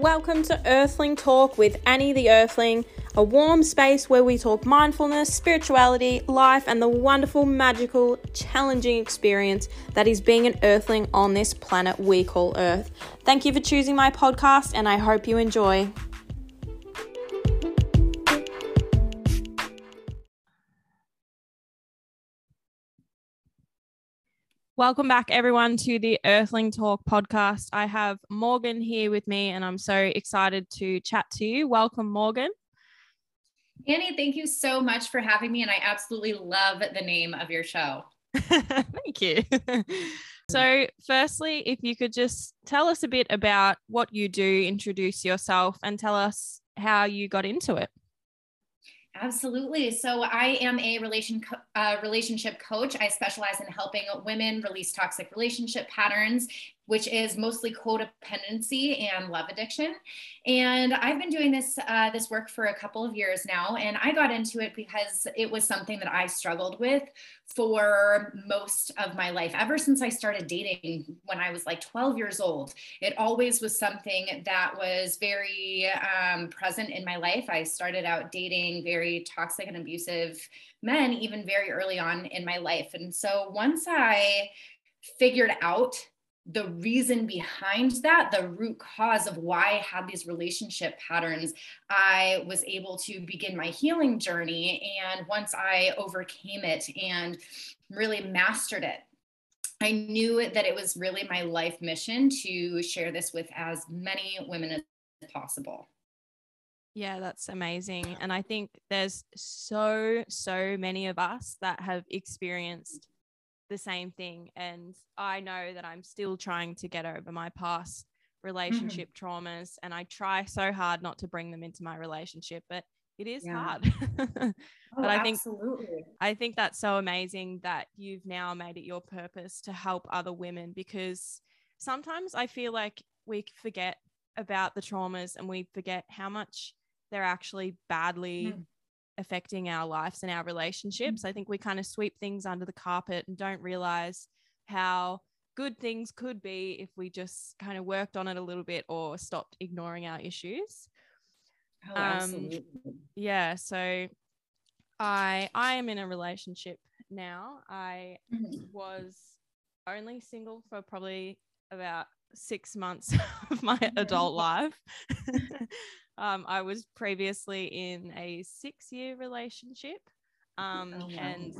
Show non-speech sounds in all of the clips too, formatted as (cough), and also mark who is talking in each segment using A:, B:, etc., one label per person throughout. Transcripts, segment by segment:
A: welcome to Earthling Talk with Annie the Earthling, a warm space where we talk mindfulness, spirituality, life, and the wonderful, magical, challenging experience that is being an Earthling on this planet we call Earth. Thank you for choosing my podcast, and I hope you enjoy. Welcome back, everyone, to the Earthling Talk podcast. I have Morgan here with me, and I'm so excited to chat to you. Welcome, Morgan.
B: Annie, thank you so much for having me, and I absolutely love the name of your show. (laughs)
A: thank you. (laughs) so, firstly, if you could just tell us a bit about what you do, introduce yourself, and tell us how you got into it.
B: Absolutely. So I am a relation uh, relationship coach. I specialize in helping women release toxic relationship patterns which is mostly codependency and love addiction. And I've been doing this uh, this work for a couple of years now, and I got into it because it was something that I struggled with for most of my life. Ever since I started dating when I was like 12 years old, it always was something that was very um, present in my life. I started out dating very toxic and abusive men, even very early on in my life. And so once I figured out the reason behind that, the root cause of why I had these relationship patterns, I was able to begin my healing journey. And once I overcame it and really mastered it, I knew that it was really my life mission to share this with as many women as possible.
A: Yeah, that's amazing. And I think there's so, so many of us that have experienced the same thing. And I know that I'm still trying to get over my past relationship mm-hmm. traumas. And I try so hard not to bring them into my relationship, but it is yeah. hard. (laughs)
B: oh, but I think absolutely.
A: I think that's so amazing that you've now made it your purpose to help other women because sometimes I feel like we forget about the traumas and we forget how much they're actually badly mm affecting our lives and our relationships. Mm. I think we kind of sweep things under the carpet and don't realize how good things could be if we just kind of worked on it a little bit or stopped ignoring our issues.
B: Oh, um, absolutely.
A: Yeah. So I I am in a relationship now. I mm-hmm. was only single for probably about six months (laughs) of my adult life. (laughs) (laughs) Um, I was previously in a six year relationship. Um, oh, and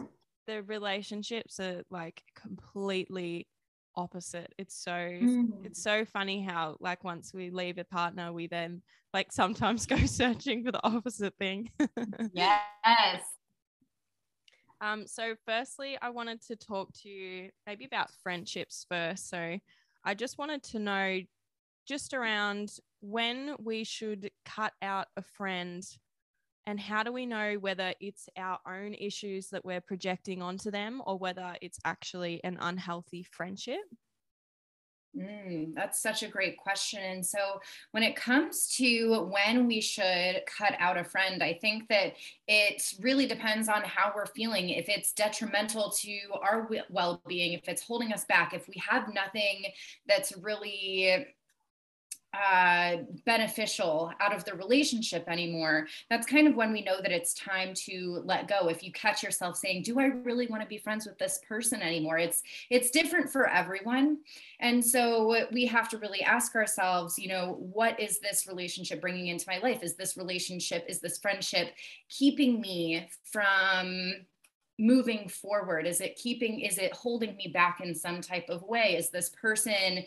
A: the relationships are like completely opposite. It's so mm. it's so funny how like once we leave a partner, we then like sometimes go searching for the opposite thing.
B: yes.
A: Um, so firstly, I wanted to talk to you maybe about friendships first. So I just wanted to know just around when we should cut out a friend and how do we know whether it's our own issues that we're projecting onto them or whether it's actually an unhealthy friendship?
B: Mm, that's such a great question. And so, when it comes to when we should cut out a friend, I think that it really depends on how we're feeling. If it's detrimental to our well being, if it's holding us back, if we have nothing that's really uh, beneficial out of the relationship anymore, that's kind of when we know that it's time to let go. If you catch yourself saying, "Do I really want to be friends with this person anymore?" It's it's different for everyone, and so we have to really ask ourselves, you know, what is this relationship bringing into my life? Is this relationship, is this friendship keeping me from moving forward? Is it keeping? Is it holding me back in some type of way? Is this person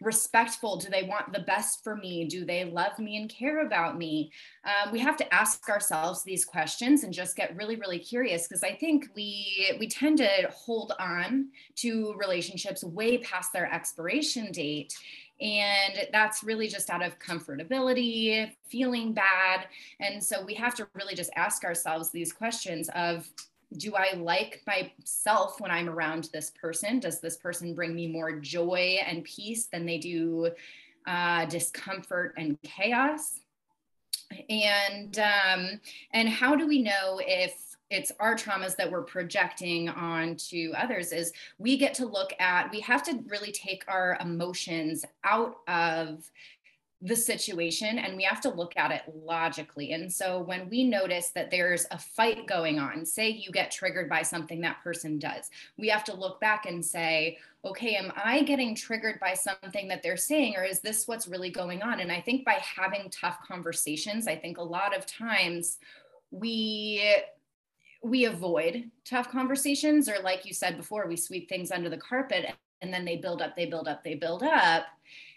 B: respectful? Do they want the best for me? Do they love me and care about me? Um, we have to ask ourselves these questions and just get really, really curious because I think we we tend to hold on to relationships way past their expiration date. And that's really just out of comfortability, feeling bad. And so we have to really just ask ourselves these questions of do I like myself when I'm around this person? Does this person bring me more joy and peace than they do uh, discomfort and chaos? And um, and how do we know if it's our traumas that we're projecting onto others? Is we get to look at we have to really take our emotions out of the situation and we have to look at it logically. And so when we notice that there's a fight going on, say you get triggered by something that person does, we have to look back and say, okay, am I getting triggered by something that they're saying, or is this what's really going on? And I think by having tough conversations, I think a lot of times we we avoid tough conversations or like you said before we sweep things under the carpet and then they build up they build up they build up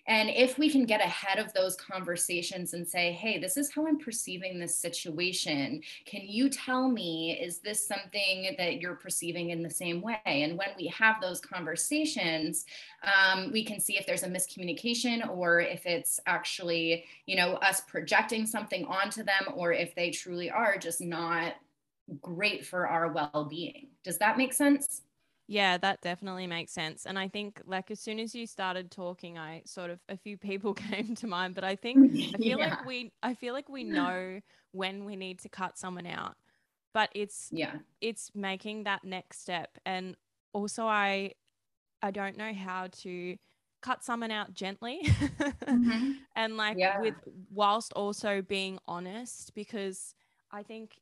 B: and if we can get ahead of those conversations and say, hey, this is how I'm perceiving this situation. Can you tell me, is this something that you're perceiving in the same way? And when we have those conversations, um, we can see if there's a miscommunication or if it's actually, you know, us projecting something onto them or if they truly are just not great for our well being. Does that make sense?
A: Yeah, that definitely makes sense. And I think like as soon as you started talking, I sort of a few people (laughs) came to mind, but I think (laughs) I feel yeah. like we I feel like we know (laughs) when we need to cut someone out. But it's
B: yeah,
A: it's making that next step. And also I I don't know how to cut someone out gently mm-hmm. and like yeah. with whilst also being honest because I think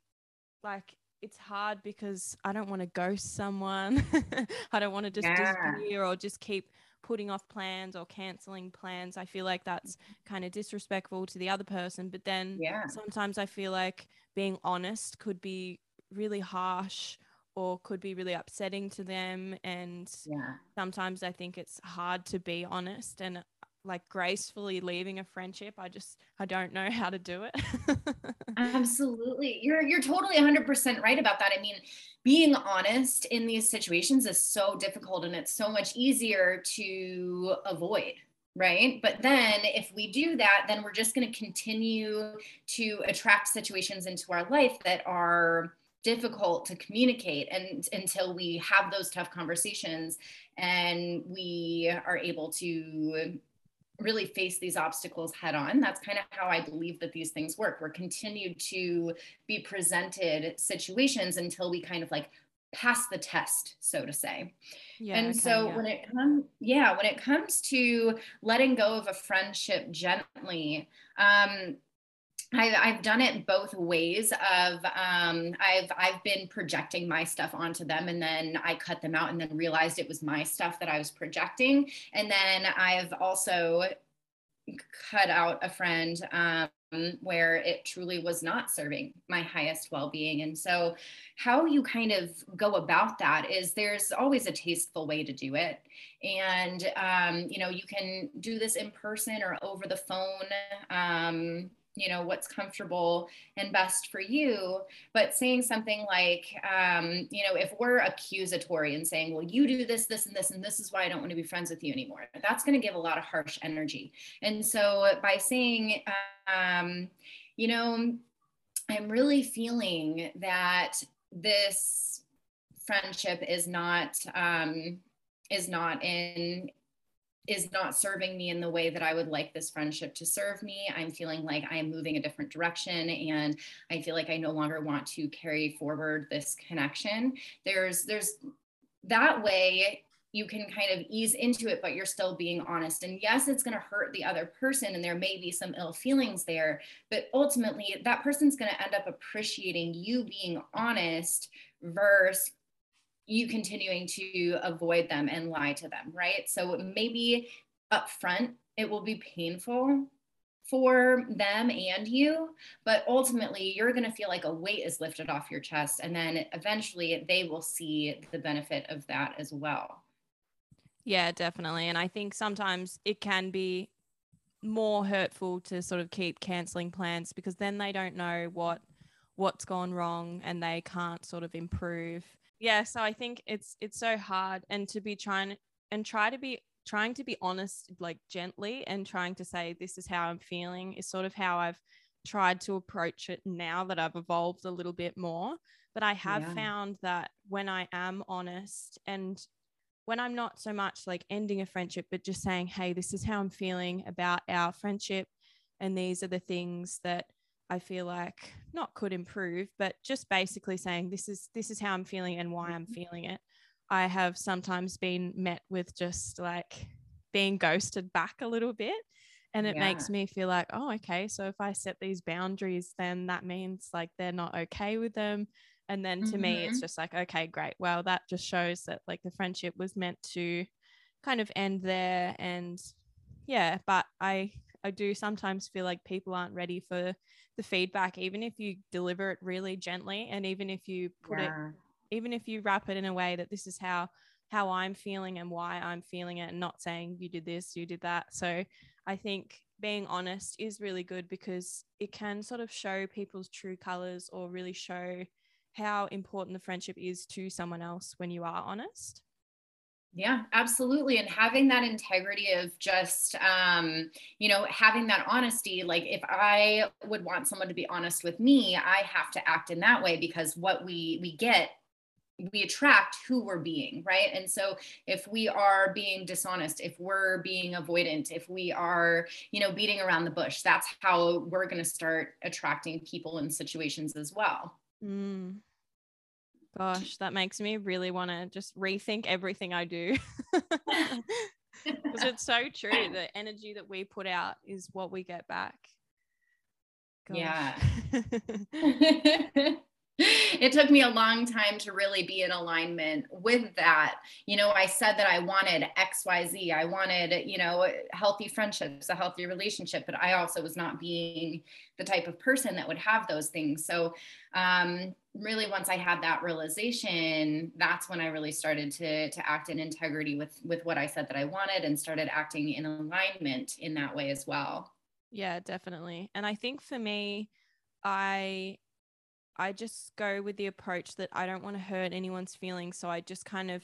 A: like it's hard because I don't want to ghost someone. (laughs) I don't want to just yeah. disappear or just keep putting off plans or canceling plans. I feel like that's mm-hmm. kind of disrespectful to the other person. But then yeah. sometimes I feel like being honest could be really harsh or could be really upsetting to them. And
B: yeah.
A: sometimes I think it's hard to be honest. And like gracefully leaving a friendship i just i don't know how to do it. (laughs)
B: Absolutely. You're you're totally 100% right about that. I mean being honest in these situations is so difficult and it's so much easier to avoid right? But then if we do that then we're just going to continue to attract situations into our life that are difficult to communicate and until we have those tough conversations and we are able to really face these obstacles head on. That's kind of how I believe that these things work. We're continued to be presented situations until we kind of like pass the test, so to say. Yeah, and okay, so yeah. when it comes, yeah, when it comes to letting go of a friendship gently, um, I've, I've done it both ways of um, I've I've been projecting my stuff onto them and then I cut them out and then realized it was my stuff that I was projecting. And then I've also cut out a friend um, where it truly was not serving my highest well-being. And so how you kind of go about that is there's always a tasteful way to do it. And um, you know you can do this in person or over the phone um, you know what's comfortable and best for you. But saying something like um, you know if we're accusatory and saying well you do this this and this and this is why i don't want to be friends with you anymore that's going to give a lot of harsh energy. And so by saying um, you know i'm really feeling that this friendship is not um, is not in is not serving me in the way that I would like this friendship to serve me. I'm feeling like I'm moving a different direction and I feel like I no longer want to carry forward this connection. There's there's that way you can kind of ease into it but you're still being honest and yes it's going to hurt the other person and there may be some ill feelings there but ultimately that person's going to end up appreciating you being honest versus you continuing to avoid them and lie to them, right? So maybe up front, it will be painful for them and you, but ultimately you're going to feel like a weight is lifted off your chest. And then eventually they will see the benefit of that as well.
A: Yeah, definitely. And I think sometimes it can be more hurtful to sort of keep canceling plans because then they don't know what what's gone wrong and they can't sort of improve yeah so i think it's it's so hard and to be trying and try to be trying to be honest like gently and trying to say this is how i'm feeling is sort of how i've tried to approach it now that i've evolved a little bit more but i have yeah. found that when i am honest and when i'm not so much like ending a friendship but just saying hey this is how i'm feeling about our friendship and these are the things that I feel like not could improve, but just basically saying this is this is how I'm feeling and why I'm mm-hmm. feeling it. I have sometimes been met with just like being ghosted back a little bit. and it yeah. makes me feel like oh okay so if i set these boundaries then that means like they're not okay with them and then to mm-hmm. me it's mm-hmm. just like okay great well that just shows that like the friendship was meant to kind of end there and yeah but i i do sometimes feel like people aren't ready for the feedback even if you deliver it really gently and even if you put yeah. it even if you wrap it in a way that this is how how i'm feeling and why i'm feeling it and not saying you did this you did that so i think being honest is really good because it can sort of show people's true colors or really show how important the friendship is to someone else when you are honest
B: yeah, absolutely. And having that integrity of just, um, you know, having that honesty. Like, if I would want someone to be honest with me, I have to act in that way because what we we get, we attract who we're being, right? And so, if we are being dishonest, if we're being avoidant, if we are, you know, beating around the bush, that's how we're going to start attracting people and situations as well.
A: Mm, Gosh, that makes me really want to just rethink everything I do. (laughs) Because it's so true. (laughs) The energy that we put out is what we get back.
B: Gosh. Yeah. (laughs) it took me a long time to really be in alignment with that. You know, I said that I wanted XYZ. I wanted, you know, healthy friendships, a healthy relationship, but I also was not being the type of person that would have those things. So, um, really once I had that realization, that's when I really started to to act in integrity with with what I said that I wanted and started acting in alignment in that way as well.
A: Yeah, definitely. And I think for me, I I just go with the approach that I don't want to hurt anyone's feelings. So I just kind of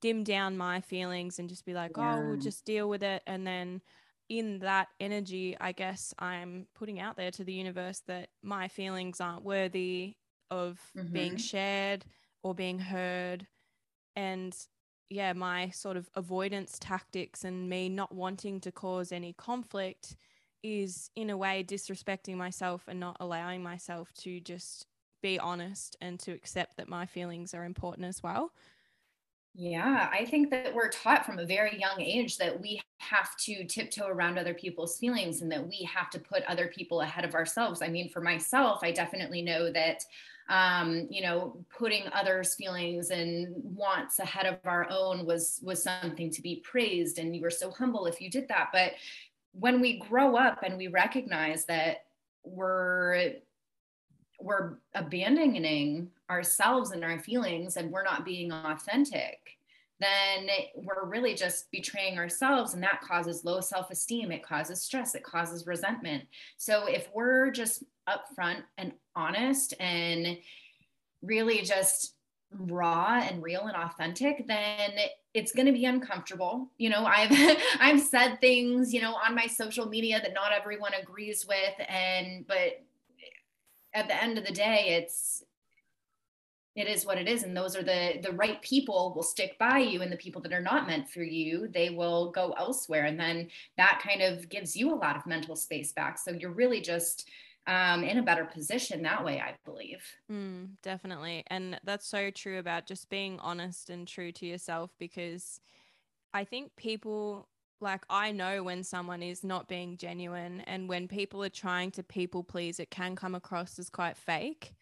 A: dim down my feelings and just be like, yeah. oh, we'll just deal with it. And then in that energy, I guess I'm putting out there to the universe that my feelings aren't worthy of mm-hmm. being shared or being heard. And yeah, my sort of avoidance tactics and me not wanting to cause any conflict is in a way disrespecting myself and not allowing myself to just be honest and to accept that my feelings are important as well.
B: Yeah, I think that we're taught from a very young age that we have to tiptoe around other people's feelings and that we have to put other people ahead of ourselves. I mean, for myself, I definitely know that um, you know, putting others' feelings and wants ahead of our own was was something to be praised and you were so humble if you did that. But when we grow up and we recognize that we're we're abandoning ourselves and our feelings and we're not being authentic then we're really just betraying ourselves and that causes low self-esteem it causes stress it causes resentment. So if we're just upfront and honest and really just raw and real and authentic then it's going to be uncomfortable. You know i've (laughs) i've said things you know on my social media that not everyone agrees with and but at the end of the day it's it is what it is and those are the the right people will stick by you and the people that are not meant for you they will go elsewhere and then that kind of gives you a lot of mental space back. So you're really just um, in a better position that way i believe.
A: Mm, definitely and that's so true about just being honest and true to yourself because i think people like I know when someone is not being genuine and when people are trying to people please it can come across as quite fake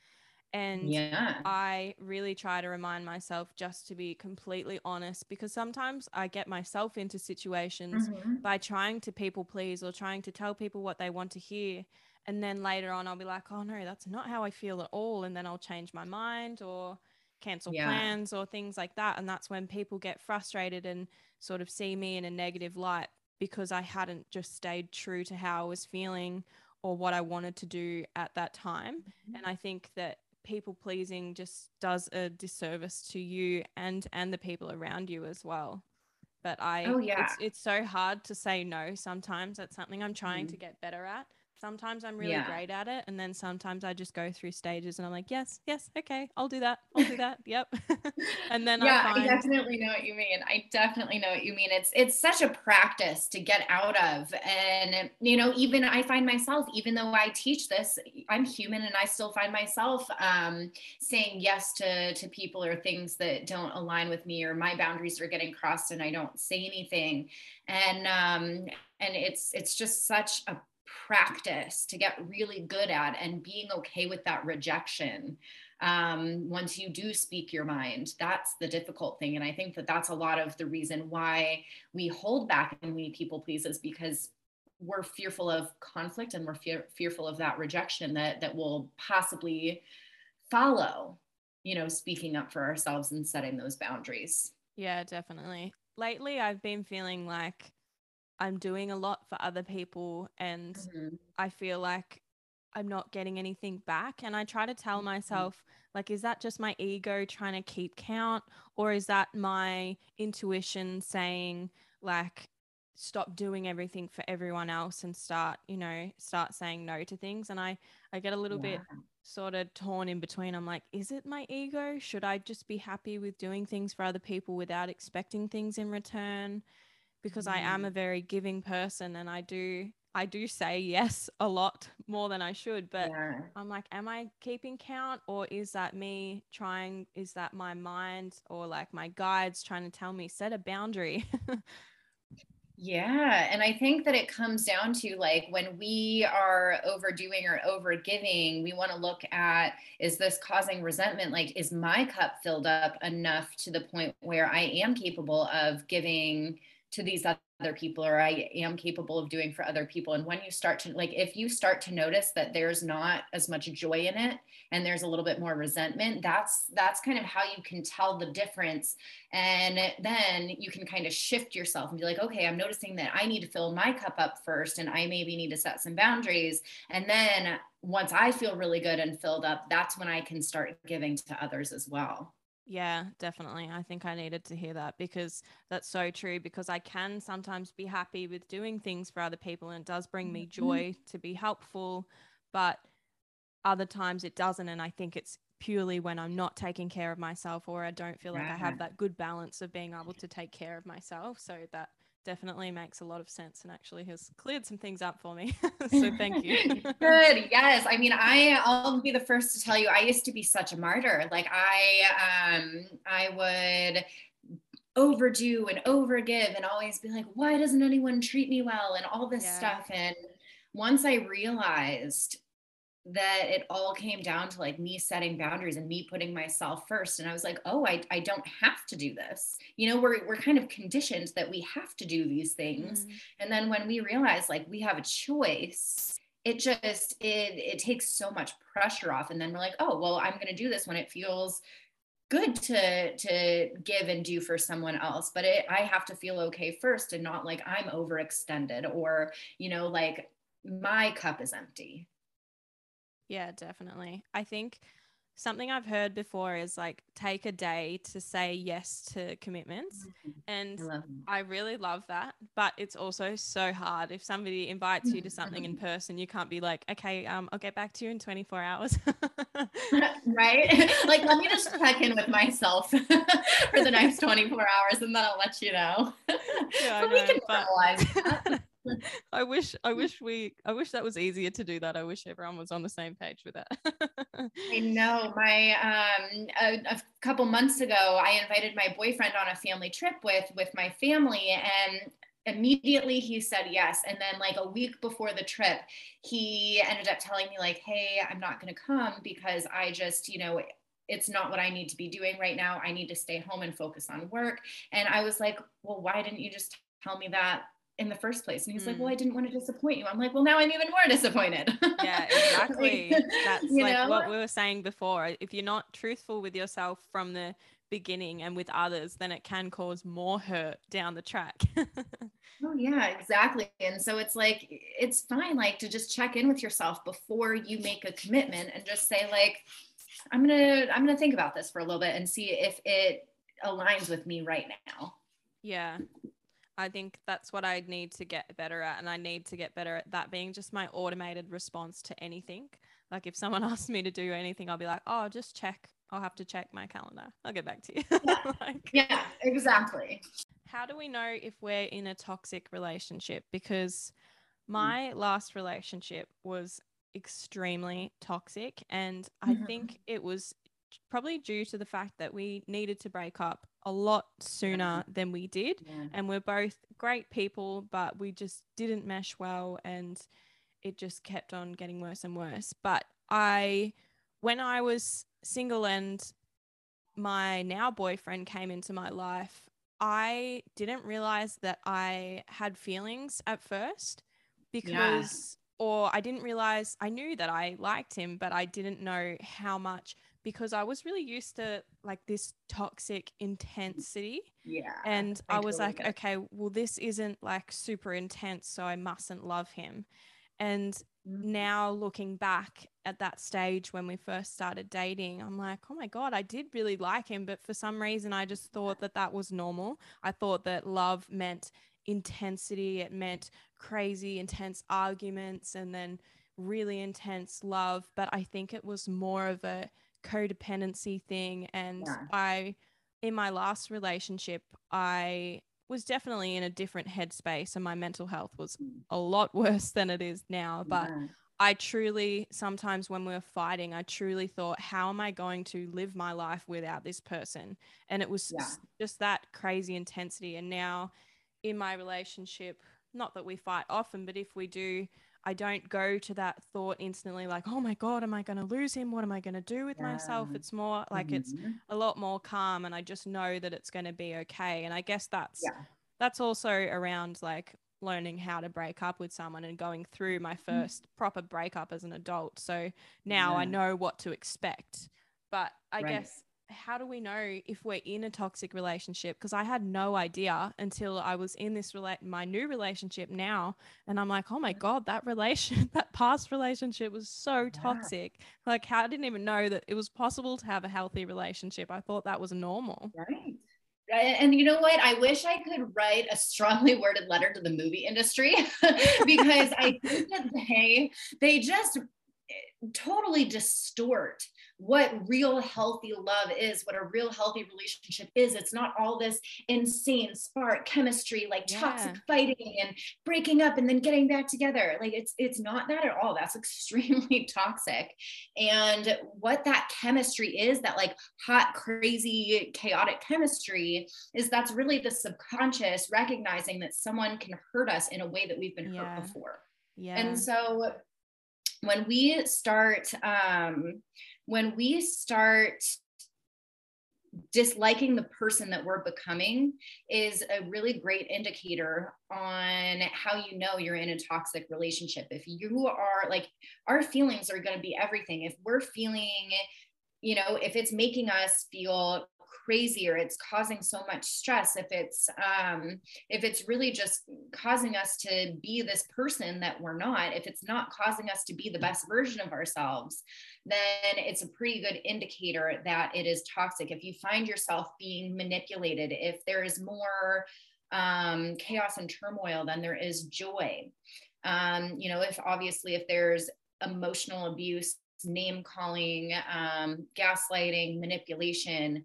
A: and yeah. I really try to remind myself just to be completely honest because sometimes I get myself into situations mm-hmm. by trying to people please or trying to tell people what they want to hear. And then later on, I'll be like, oh no, that's not how I feel at all. And then I'll change my mind or cancel yeah. plans or things like that. And that's when people get frustrated and sort of see me in a negative light because I hadn't just stayed true to how I was feeling or what I wanted to do at that time. Mm-hmm. And I think that people pleasing just does a disservice to you and and the people around you as well. But i
B: oh yeah.
A: it's, it's so hard to say no sometimes. That's something i'm trying mm. to get better at Sometimes I'm really yeah. great at it. And then sometimes I just go through stages and I'm like, yes, yes, okay, I'll do that. I'll do that. Yep. (laughs) and then
B: yeah, I, find- I, definitely know what you mean. I definitely know what you mean. It's it's such a practice to get out of. And you know, even I find myself, even though I teach this, I'm human and I still find myself um, saying yes to to people or things that don't align with me or my boundaries are getting crossed and I don't say anything. And um and it's it's just such a practice to get really good at and being okay with that rejection um, once you do speak your mind that's the difficult thing. And i think that that's a lot of the reason why we hold back and we people please is because we're fearful of conflict and we're fear, fearful of that rejection that that will possibly follow you know speaking up for ourselves and setting those boundaries.
A: Yeah definitely. Lately i've been feeling like I'm doing a lot for other people and mm-hmm. I feel like I'm not getting anything back. And I try to tell mm-hmm. myself, like, is that just my ego trying to keep count? Or is that my intuition saying, like, stop doing everything for everyone else and start, you know, start saying no to things? And I, I get a little yeah. bit sort of torn in between. I'm like, is it my ego? Should I just be happy with doing things for other people without expecting things in return? Because mm. I am a mm. very giving person and I do I do say yes a lot more than I should, but yeah. I'm like, am I keeping count or is that me trying, is that my mind or like my guides trying to tell me set a boundary?
B: yeah. And I think that it comes down to like when we are overdoing or overgiving, we want to look at is this causing resentment? Like, is my cup filled up enough to the point where I am capable of giving? To these other people or I am capable of doing for other people. And when you start to like, if you start to notice that there's not as much joy in it and there's a little bit more resentment, that's that's kind of how you can tell the difference. And then you can kind of shift yourself and be like, okay, I'm noticing that I need to fill my cup up first and I maybe need to set some boundaries. And then once I feel really good and filled up, that's when I can start giving to others as well.
A: Yeah, definitely. I think I needed to hear that because that's so true. Because I can sometimes be happy with doing things for other people and it does bring me mm-hmm. joy to be helpful. But other times it doesn't. And I think it's purely when I'm not taking care of myself or I don't feel like I have that good balance of being able to take care of myself. So that definitely makes a lot of sense and actually has cleared some things up for me. (laughs) (laughs) so thank you.
B: Good. (laughs) Yes. I mean, I I'll be the first to tell you I used to be such a martyr. Like I um I would overdo and overgive and always be like, why doesn't anyone treat me well? And all this yeah. stuff. And once I realized that it all came down to like me setting boundaries and me putting myself first. And i was like oh i, I don't have to do this. You know we're, we're kind of conditioned that we have to do these things. Mm-hmm. and then when we realize like we have a choice it just it it takes so much pressure off. And then we're like oh well i'm going to do this when it feels good to to give and do for someone else. But it, i have to feel okay first and not like i'm overextended or you know like my cup is empty
A: yeah, definitely. I think something I've heard before is like take a day to say yes to commitments. Mm-hmm. And I, I, really love that. But it's also so hard. If somebody invites you to something in person, you can't be like, okay, um, I'll get back to you in 24 hours. (laughs) (laughs)
B: right? (laughs) like, let me just check in with myself for the next 24 hours and then I'll let you know. Yeah, but know, we can normalize
A: that. (laughs) I wish I wish we I wish that was easier to do that. I wish everyone was on the same page with that.
B: I (laughs) know. My um a, a, couple months ago I invited my boyfriend on a family trip with with my family and immediately he said yes and then like a week before the trip he ended up telling me like hey i'm not going to come because i just you know it's not what I need to be doing right now. I need to stay home and focus on work. And I was like, well, why didn't you just tell me that in the first place. And he's mm. like, Well, I mm. didn't want to disappoint you. I'm like, Well, now I'm even more disappointed.
A: Yeah, (laughs) exactly. (laughs) like, That's like know? what we were saying before. If you're not truthful with yourself from the beginning and with others, then it can cause more hurt down the track. (laughs)
B: oh, yeah, exactly. And so it's like, it's fine, like to just check in with yourself before you make a commitment and just say, like, I'm gonna I'm gonna think about this for a little bit and see if it aligns with me right now.
A: Yeah, I think that's what I need to get better at. And I need to get better at that being just my automated response to anything. Like if someone (laughs) asks me to do anything, I'll be like, oh, just check. I'll have to check my calendar. I'll get back to you.
B: Yeah, (laughs) like, yeah exactly.
A: How do we know if we're in a toxic relationship? Because my last relationship was extremely toxic. And I mm-hmm. think it was probably due to the fact that we needed to break up a lot sooner mm-hmm. than we did. Yeah. And we're both great people, but we just didn't mesh well and it just kept on getting worse and worse. But I, when I was single and my now boyfriend came into my life, I didn't realize that I had feelings at first because, yeah. or I didn't realize I knew that I liked him, but I didn't know how much because I was really used to like this toxic intensity.
B: Yeah.
A: And I, I was like, okay, well, this isn't like super intense, so I mustn't love him. And mm-hmm. now looking back at that stage when we first started dating, I'm like, oh my God, I did really like him. But for some reason, I just thought that that was normal. I thought that love meant intensity, it meant crazy, intense arguments, and then really intense love. But I think it was more of a codependency thing. And yeah. I, in my last relationship, I was definitely in a different headspace and my mental health was mm. a lot (laughs) worse than it is now. But yeah. I truly, sometimes when we are fighting, I truly thought, how am I going to live my life without this person? And it was yeah. just that crazy intensity. And now in my relationship, not that we fight often, but if we do, I don't go to that thought instantly like, oh my God, am I going to lose him? What am I going to do with yeah. myself? It's more like mm-hmm. it's a lot more calm and I just know that it's going to be okay. And I guess that's yeah. that's also around like learning how to break up with someone and going through my 1st mm-hmm. proper breakup as an adult. So now yeah. I know what to expect. But I right. guess how do we know if we're in a toxic relationship? Because I had no idea until I was in this rela- my new relationship now, and I'm like, oh my god, that relation, (laughs) that past relationship was so toxic. Yeah. Like, how I didn't even know that it was possible to have a healthy relationship. I thought that was normal.
B: Right. And you know what? I wish I could write a strongly (laughs) worded letter to the movie industry (laughs) because I think that they they just eh, totally distort what real healthy love is, what a real healthy relationship is. It's not all this insane spark chemistry, like yeah. toxic fighting and breaking up and then getting back together. Like it's it's not that at all. That's (laughs) extremely toxic. And what that chemistry is, that like hot, crazy, chaotic chemistry, is that's really the subconscious recognizing that someone can hurt us in a way that we've been yeah. hurt before. Yeah. And so when we start um, when we start disliking the person that we're becoming is a really great indicator on how you know you're in a toxic relationship. If you are like our feelings are going to be everything. If we're feeling you know if it's making us feel crazy or it's causing so much stress if it's um, if it's really just causing us to be this person that we're not if it's not causing us to be the best version of ourselves then it's a pretty good indicator that it is toxic. If you find yourself being manipulated if there is more um, chaos and turmoil than there is joy. Um, you know if obviously if there's emotional abuse name calling, um, gaslighting, manipulation,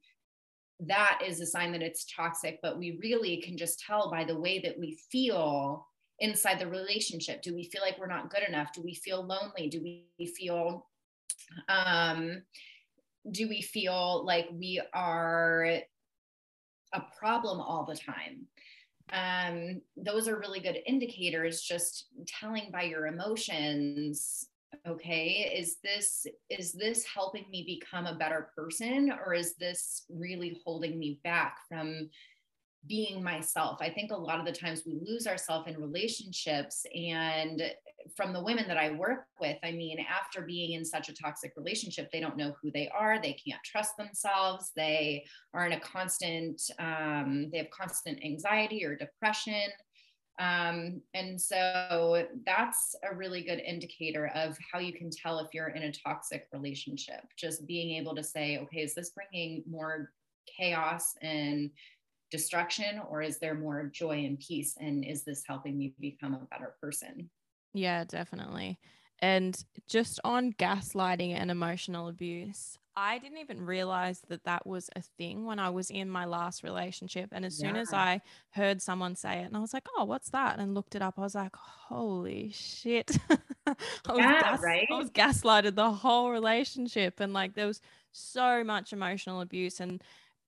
B: that is a sign that it's toxic, but we really can just tell by the way that we feel inside the relationship. Do we feel like we're not good enough? Do we feel lonely? Do we feel um do we feel like we are a problem all the time? Um, those are really good indicators, just telling by your emotions okay is this is this helping me become a better person or is this really holding me back from being myself? I think a lot of the times we lose ourselves in relationships and from the women that i work with i mean after being in such a toxic relationship they don't know who they are they can't trust themselves they are in a constant um, they have constant anxiety or depression um, and so that's a really good indicator of how you can tell if you're in a toxic relationship. Just being able to say, okay, is this bringing more chaos and destruction or is there more joy and peace? And is this helping me become a better person?
A: Yeah definitely. And just on gaslighting and emotional abuse I didn't even realize that that was a thing when I was in my last relationship. And as yeah. soon as I heard someone say it, and I was like, oh, what's that? And looked it up, I was like, holy shit. (laughs) I, was
B: yeah, gas- right?
A: I was gaslighted the whole relationship. And like, there was so much emotional abuse. And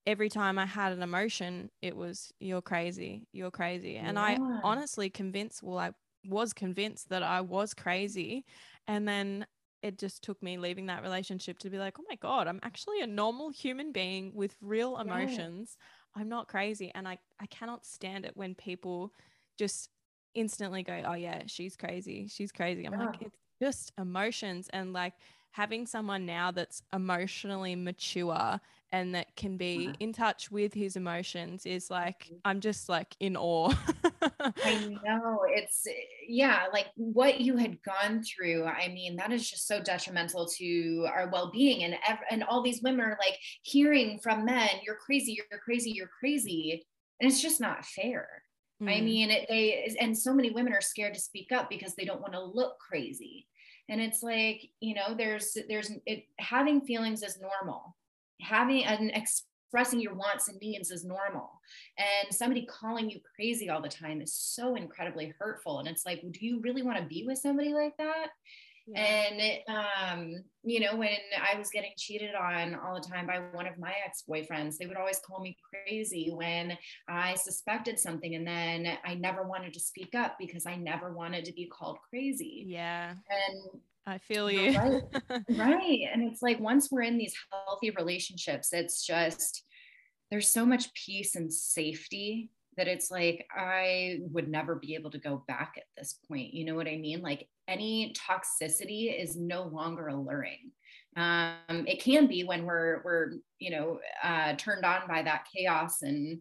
A: every time I had an emotion, it was, you're crazy, you're crazy. And yeah. I honestly convinced, well, I was convinced that I was crazy. And then it just took me leaving that relationship to be like, oh my God, I'm actually a normal human being with real emotions. Yeah. I'm not crazy. And I, I cannot stand it when people just instantly go, oh yeah, she's crazy. She's crazy. I'm yeah. like, it's just emotions. And like having someone now that's emotionally mature and that can be in touch with his emotions is like mm-hmm. i'm just like in awe.
B: I (laughs) know it's yeah like what you had gone through i mean that is just so detrimental to our well-being and and all these women are like hearing from men you're crazy you're crazy you're crazy and it's just not fair. Mm. i mean it, they and so many women are scared to speak up because they don't want to look crazy. And it's like you know there's there's it having feelings is normal having and expressing your wants and needs is normal and somebody calling you crazy all the time is so incredibly hurtful and it's like do you really want to be with somebody like that yeah. And, um, you know, when I was getting cheated on all the time by one of my ex boyfriends, they would always call me crazy when I suspected something. And then I never wanted to speak up because I never wanted to be called crazy.
A: Yeah.
B: And
A: I feel you.
B: right. (laughs) right. And it's like once we're in these healthy relationships, it's just, there's so much peace and safety that it's like I would never be able to go back at this point. You know what I mean? Like any toxicity is no longer alluring. Um, it can be when we're we're you know uh, turned on by that chaos and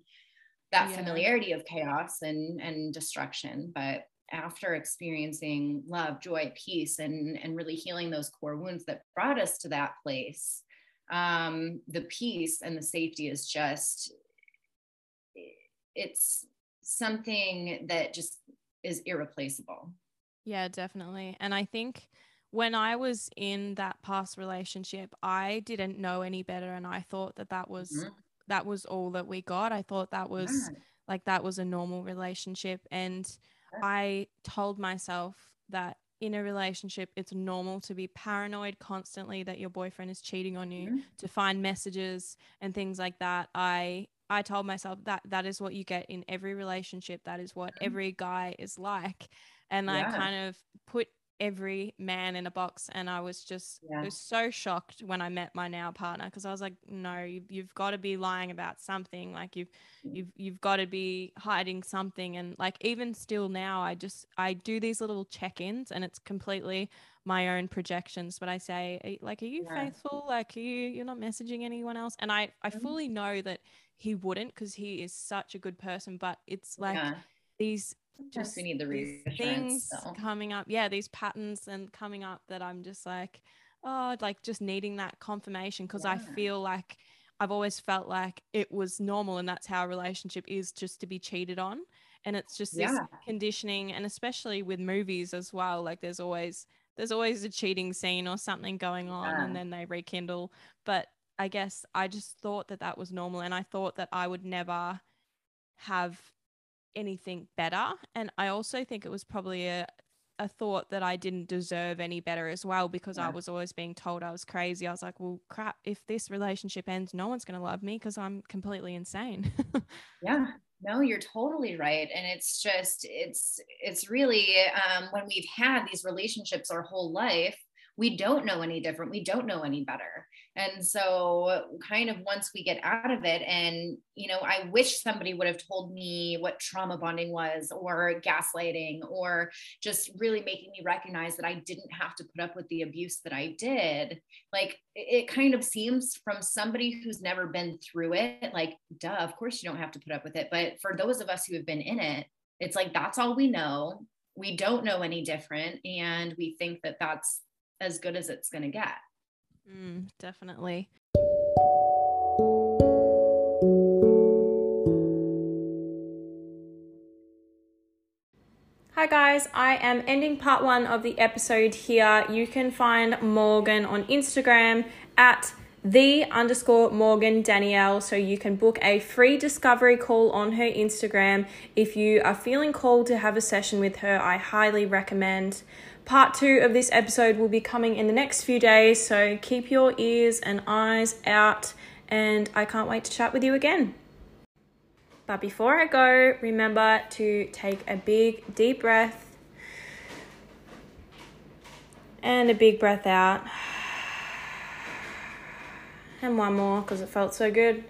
B: that yeah. familiarity of chaos and and destruction, but after experiencing love, joy, peace, and and really healing those core wounds that brought us to that place, um, the peace and the safety is just it's something that just is irreplaceable.
A: Yeah, definitely. And I think when I was in that past relationship, I didn't know any better and I thought that that was mm-hmm. that was all that we got. I thought that was yeah. like that was a normal relationship and. (laughs) I told myself that in a relationship it's normal to be paranoid constantly that your boyfriend is cheating on you, mm-hmm. to find messages and things like that. I I told myself that that is what you get in every relationship. That is what mm-hmm. every guy is like. And yeah. I kind of put every man in a box and I was just yeah. was so shocked when I met my now partner because I was like no you, you've got to be lying about something like you've you've you've got to be hiding something and like even still now I just I do these little check-ins and it's completely my own projections but I say like are you yeah. faithful like are you you're not messaging anyone else and I I mm-hmm. fully know that he wouldn't because he is such a good person but it's like yeah. These
B: just we need the
A: things so. coming up yeah these patterns and coming up that i'm just like oh like just needing that confirmation because yeah. i feel like i've always felt like it was normal and that's how a relationship is just to be cheated on and it's just this yeah. conditioning and especially with movies as well like there's always there's always a cheating scene or something going on yeah. and then they rekindle but i guess i just thought that that was normal and i thought that i would never have anything better. And I also think it was probably a, a thought that I didn't deserve any better as well because yeah. I was always being told I was crazy. I was like, well, crap, if this relationship ends, no one's going to love me because I'm completely insane. (laughs)
B: yeah. No, you're totally right. And it's just, it's, it's really um, when we've had these relationships our whole life, we don't know any different. We don't know any better. And so, kind of once we get out of it, and you know, I wish somebody would have told me what trauma bonding was, or gaslighting, or just really making me recognize that I didn't have to put up with the abuse that I did. Like, it kind of seems from somebody who's never been through it, like, duh, of course you don't have to put up with it. But for those of us who have been in it, it's like that's all we know. We don't know any different. And we think that that's as good as it's going to get.
A: Mm, definitely. Hi guys, I am ending part one of the episode here. You can find Morgan on Instagram at the underscore Morgan Danielle. So you can book a free discovery call on her Instagram. If you are feeling called to have a session with her, I highly recommend. Part two of this episode will be coming in the next few days. So keep your ears and eyes out, and I can't wait to chat with you again. But before I go, remember to take a big deep breath and a big breath out. And one more because it felt so good.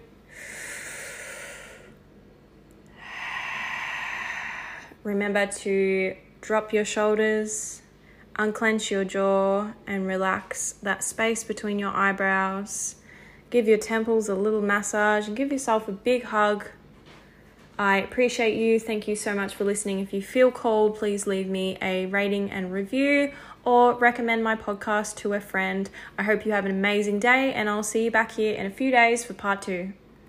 A: Remember to drop your shoulders, unclench your jaw, and relax that space between your eyebrows. Give your temples a little massage and give yourself a big hug I appreciate you. Thank you so much for listening. If you feel called, please leave me a rating and review or recommend my podcast to a friend. I hope you have an amazing day, and I'll see you back here in a few days for part two.